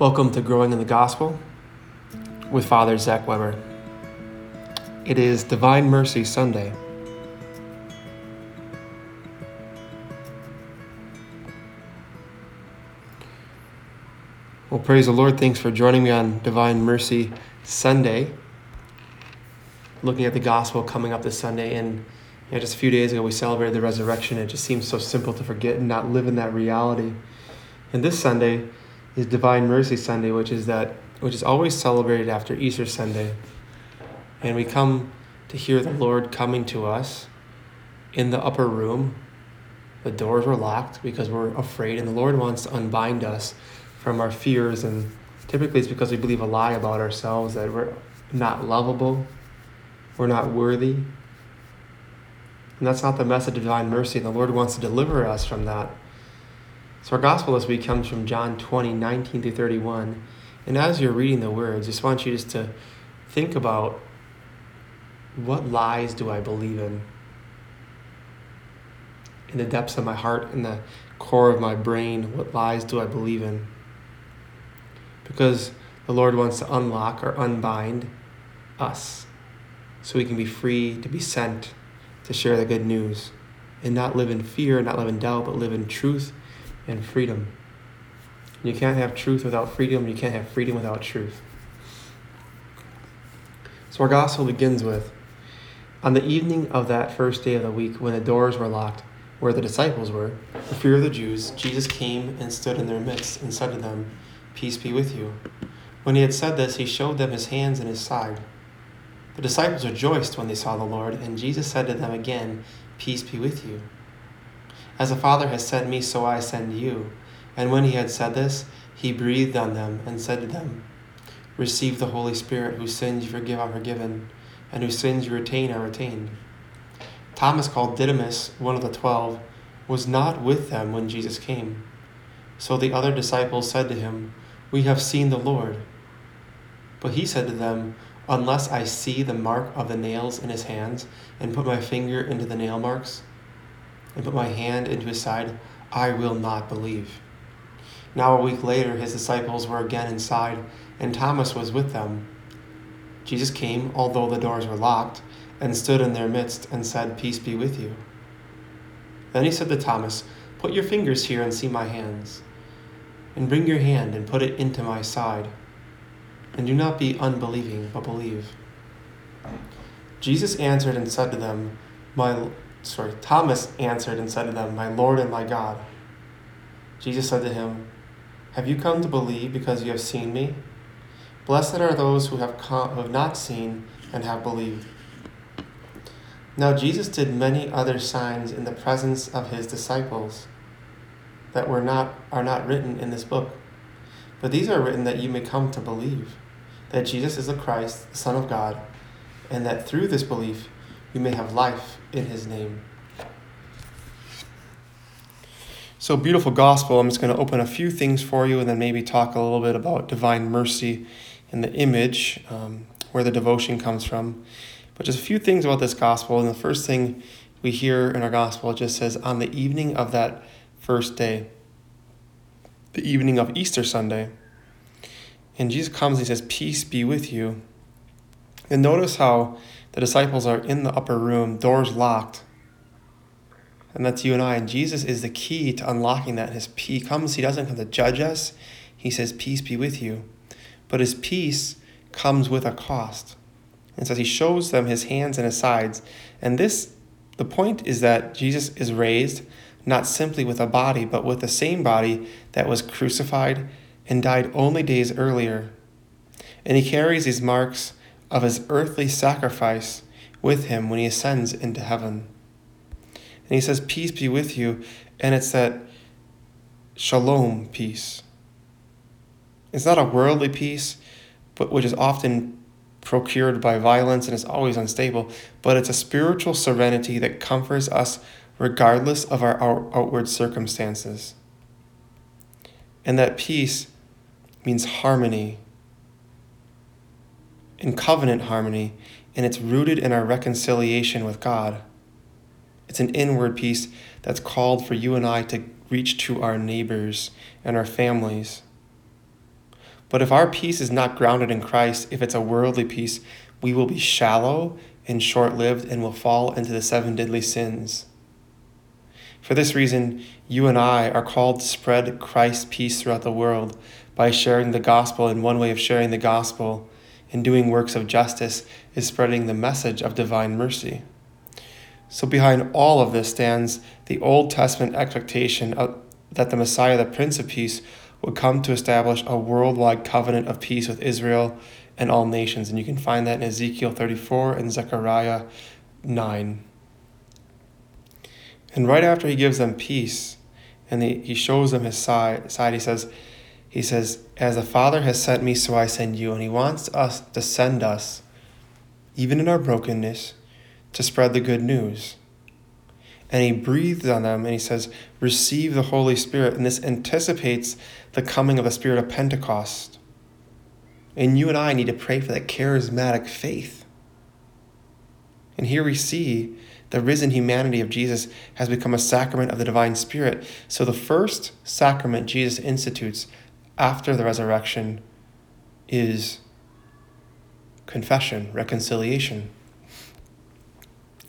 Welcome to Growing in the Gospel with Father Zach Weber. It is Divine Mercy Sunday. Well, praise the Lord. Thanks for joining me on Divine Mercy Sunday. Looking at the Gospel coming up this Sunday, and you know, just a few days ago we celebrated the resurrection. It just seems so simple to forget and not live in that reality. And this Sunday, is Divine Mercy Sunday, which is that which is always celebrated after Easter Sunday. And we come to hear the Lord coming to us in the upper room. The doors were locked because we're afraid, and the Lord wants to unbind us from our fears. And typically, it's because we believe a lie about ourselves that we're not lovable, we're not worthy. And that's not the message of divine mercy. The Lord wants to deliver us from that. So our gospel this week comes from John 20, 19 through 31. And as you're reading the words, I just want you just to think about what lies do I believe in? In the depths of my heart, in the core of my brain, what lies do I believe in? Because the Lord wants to unlock or unbind us so we can be free to be sent to share the good news and not live in fear, not live in doubt, but live in truth and freedom. You can't have truth without freedom. You can't have freedom without truth. So our gospel begins with On the evening of that first day of the week, when the doors were locked, where the disciples were, for fear of the Jews, Jesus came and stood in their midst and said to them, Peace be with you. When he had said this, he showed them his hands and his side. The disciples rejoiced when they saw the Lord, and Jesus said to them again, Peace be with you. As the Father has sent me, so I send you. And when he had said this, he breathed on them and said to them, Receive the Holy Spirit, whose sins you forgive are forgiven, and whose sins you retain are retained. Thomas, called Didymus, one of the twelve, was not with them when Jesus came. So the other disciples said to him, We have seen the Lord. But he said to them, Unless I see the mark of the nails in his hands, and put my finger into the nail marks, and put my hand into his side, I will not believe. Now, a week later, his disciples were again inside, and Thomas was with them. Jesus came, although the doors were locked, and stood in their midst and said, Peace be with you. Then he said to Thomas, Put your fingers here and see my hands, and bring your hand and put it into my side. And do not be unbelieving, but believe. Jesus answered and said to them, My sorry, Thomas answered and said to them, My Lord and my God. Jesus said to him, Have you come to believe because you have seen me? Blessed are those who have, come, who have not seen and have believed. Now Jesus did many other signs in the presence of his disciples that were not are not written in this book. But these are written that you may come to believe that Jesus is the Christ, the Son of God, and that through this belief you may have life in his name. So, beautiful gospel. I'm just going to open a few things for you and then maybe talk a little bit about divine mercy and the image, um, where the devotion comes from. But just a few things about this gospel. And the first thing we hear in our gospel just says, on the evening of that first day, the evening of Easter Sunday. And Jesus comes and he says, Peace be with you. And notice how the disciples are in the upper room, doors locked. And that's you and I. And Jesus is the key to unlocking that. His he comes, he doesn't come to judge us. He says, Peace be with you. But his peace comes with a cost. And so he shows them his hands and his sides. And this, the point is that Jesus is raised not simply with a body, but with the same body that was crucified and died only days earlier. And he carries these marks of his earthly sacrifice with him when he ascends into heaven. And he says, Peace be with you. And it's that shalom peace. It's not a worldly peace, but which is often procured by violence and is always unstable, but it's a spiritual serenity that comforts us regardless of our outward circumstances. And that peace means harmony in covenant harmony, and it's rooted in our reconciliation with God. It's an inward peace that's called for you and I to reach to our neighbors and our families. But if our peace is not grounded in Christ, if it's a worldly peace, we will be shallow and short lived and will fall into the seven deadly sins. For this reason, you and I are called to spread Christ's peace throughout the world by sharing the gospel. And one way of sharing the gospel and doing works of justice is spreading the message of divine mercy. So, behind all of this stands the Old Testament expectation of, that the Messiah, the Prince of Peace, would come to establish a worldwide covenant of peace with Israel and all nations. And you can find that in Ezekiel 34 and Zechariah 9. And right after he gives them peace and he shows them his side, side, he says, he says, As the Father has sent me, so I send you. And he wants us to send us, even in our brokenness, to spread the good news. And he breathes on them and he says, Receive the Holy Spirit. And this anticipates the coming of the Spirit of Pentecost. And you and I need to pray for that charismatic faith. And here we see the risen humanity of Jesus has become a sacrament of the divine spirit. So the first sacrament Jesus institutes after the resurrection is confession, reconciliation.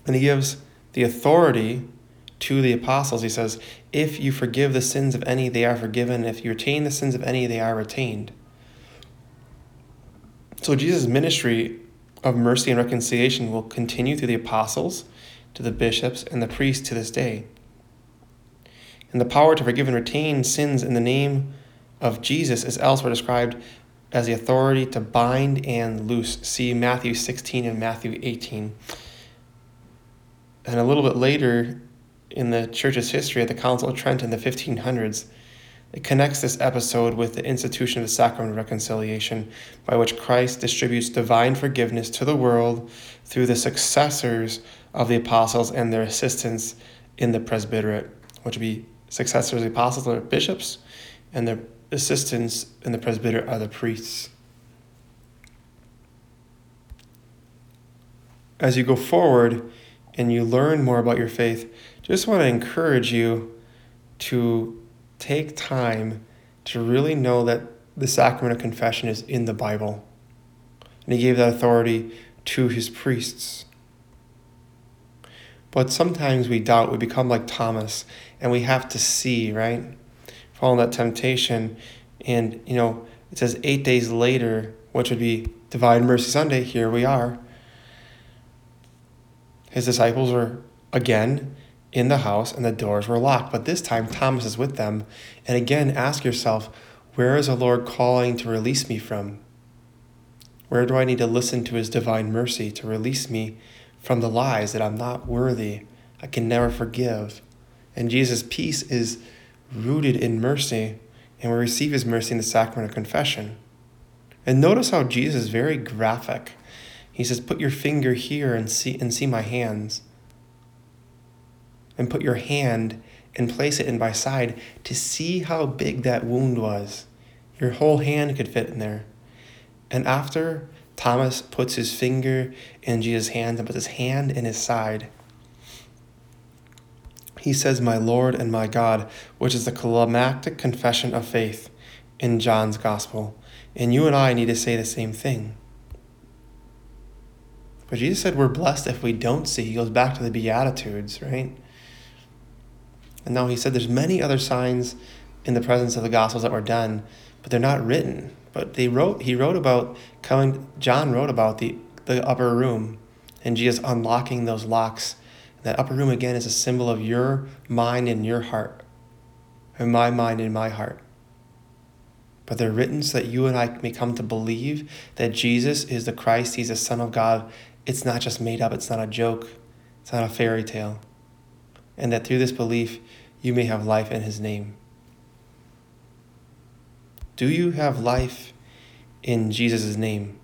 And he gives the authority to the apostles. He says, If you forgive the sins of any, they are forgiven. If you retain the sins of any, they are retained. So Jesus' ministry of mercy and reconciliation will continue through the apostles, to the bishops, and the priests to this day. And the power to forgive and retain sins in the name of Jesus is elsewhere described as the authority to bind and loose. See Matthew 16 and Matthew 18. And a little bit later in the church's history at the Council of Trent in the 1500s, it connects this episode with the institution of the sacrament of reconciliation, by which Christ distributes divine forgiveness to the world through the successors of the apostles and their assistants in the presbyterate, which would be successors of the apostles are bishops, and their assistants in the presbyter are the priests. As you go forward, and you learn more about your faith, just want to encourage you to take time to really know that the sacrament of confession is in the Bible. And he gave that authority to his priests. But sometimes we doubt, we become like Thomas, and we have to see, right? Following that temptation. And, you know, it says eight days later, which would be Divine Mercy Sunday, here we are his disciples were again in the house and the doors were locked, but this time Thomas is with them. And again, ask yourself, where is the Lord calling to release me from? Where do I need to listen to his divine mercy to release me from the lies that I'm not worthy, I can never forgive? And Jesus' peace is rooted in mercy, and we receive his mercy in the sacrament of confession. And notice how Jesus is very graphic he says, Put your finger here and see, and see my hands. And put your hand and place it in my side to see how big that wound was. Your whole hand could fit in there. And after Thomas puts his finger in Jesus' hand and puts his hand in his side, he says, My Lord and my God, which is the climactic confession of faith in John's gospel. And you and I need to say the same thing. But Jesus said we're blessed if we don't see. He goes back to the Beatitudes, right? And now he said there's many other signs in the presence of the Gospels that were done, but they're not written. But they wrote. He wrote about coming. John wrote about the the upper room, and Jesus unlocking those locks. That upper room again is a symbol of your mind and your heart, and my mind and my heart. But they're written so that you and I may come to believe that Jesus is the Christ. He's the Son of God, it's not just made up, it's not a joke, it's not a fairy tale. And that through this belief, you may have life in His name. Do you have life in Jesus' name?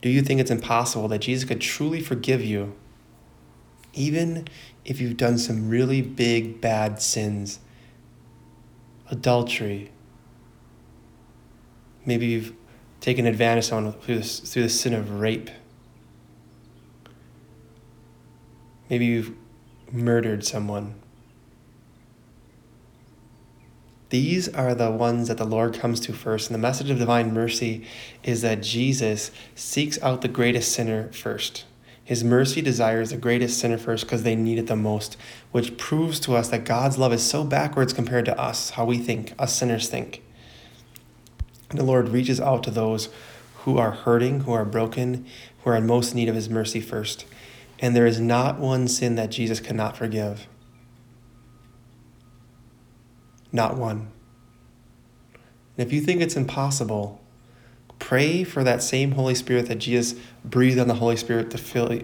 Do you think it's impossible that Jesus could truly forgive you, even if you've done some really big, bad sins? Adultery. Maybe you've taken advantage of someone through the, through the sin of rape. Maybe you've murdered someone. These are the ones that the Lord comes to first. And the message of divine mercy is that Jesus seeks out the greatest sinner first. His mercy desires the greatest sinner first because they need it the most, which proves to us that God's love is so backwards compared to us, how we think, us sinners think. And the Lord reaches out to those who are hurting, who are broken, who are in most need of His mercy first. And there is not one sin that Jesus cannot forgive. Not one. And if you think it's impossible, pray for that same Holy Spirit that Jesus breathed on the Holy Spirit to fill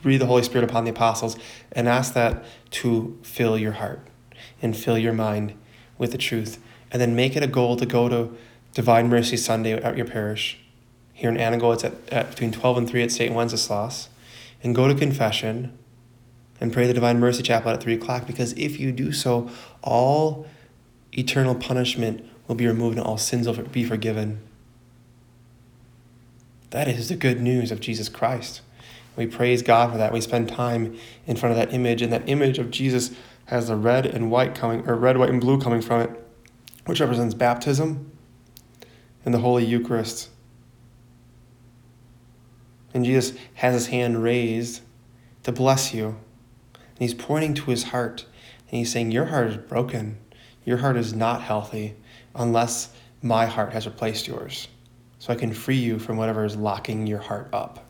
breathe the Holy Spirit upon the apostles and ask that to fill your heart and fill your mind with the truth. And then make it a goal to go to Divine Mercy Sunday at your parish. Here in Antigo, it's at, at between 12 and 3 at St. Wenceslas. And go to confession and pray the Divine Mercy Chaplet at 3 o'clock because if you do so, all eternal punishment will be removed and all sins will be forgiven. That is the good news of Jesus Christ. We praise God for that. We spend time in front of that image, and that image of Jesus has the red and white coming, or red, white, and blue coming from it, which represents baptism and the Holy Eucharist. And Jesus has his hand raised to bless you. And he's pointing to his heart. And he's saying, Your heart is broken. Your heart is not healthy unless my heart has replaced yours. So I can free you from whatever is locking your heart up.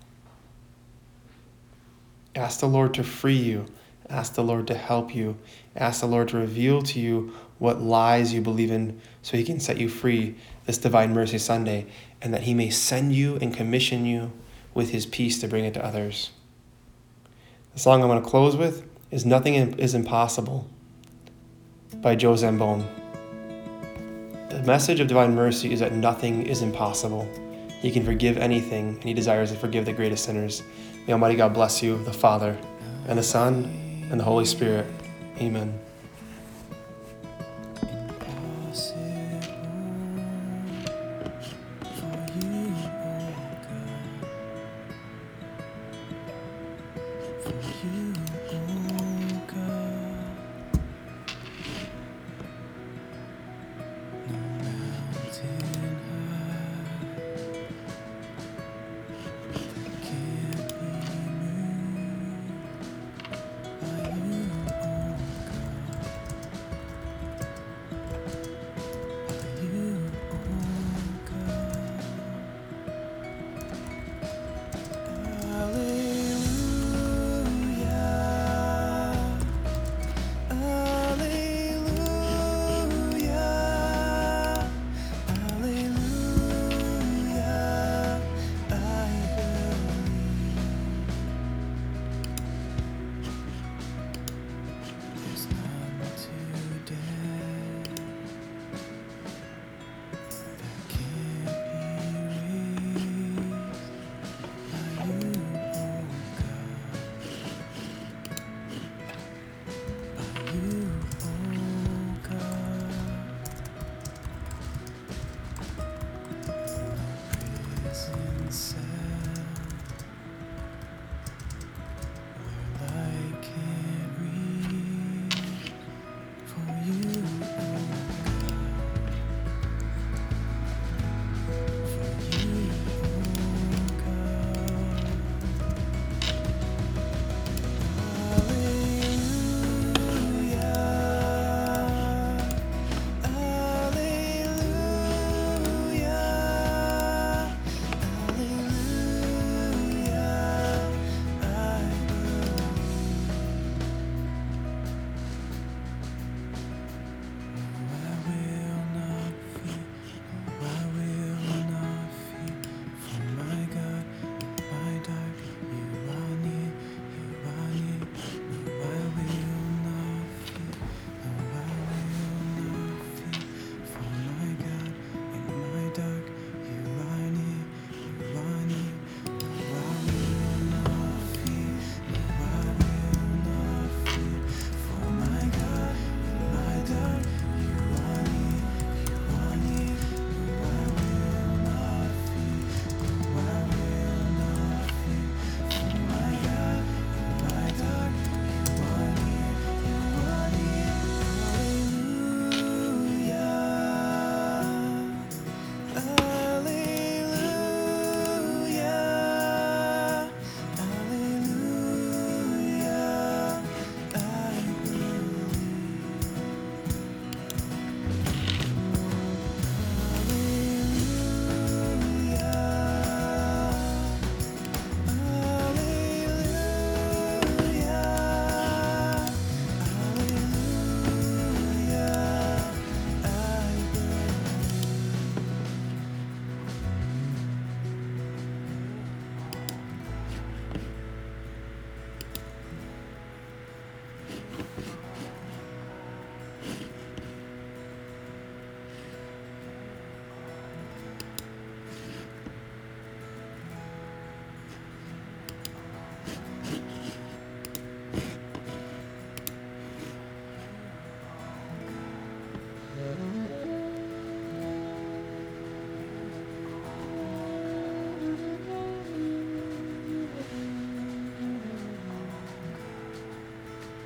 Ask the Lord to free you. Ask the Lord to help you. Ask the Lord to reveal to you what lies you believe in so he can set you free this Divine Mercy Sunday and that he may send you and commission you with his peace to bring it to others. The song I'm going to close with is Nothing is Impossible by Joe Zambon. The message of divine mercy is that nothing is impossible. He can forgive anything, and He desires to forgive the greatest sinners. May Almighty God bless you, the Father, and the Son, and the Holy Spirit. Amen.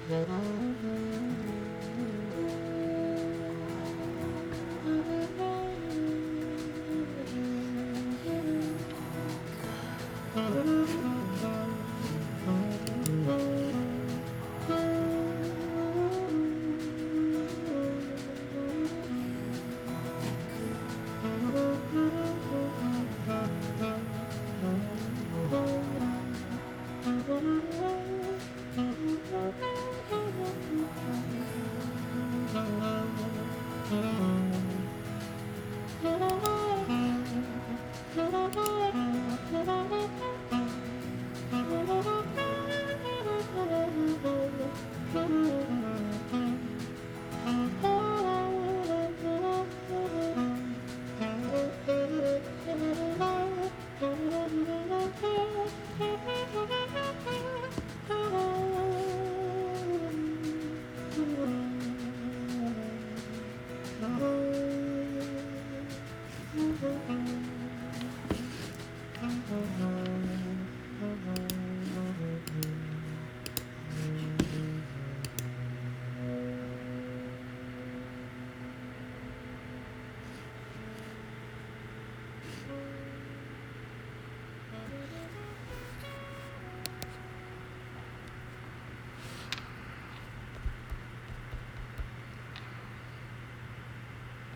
Mm-hmm.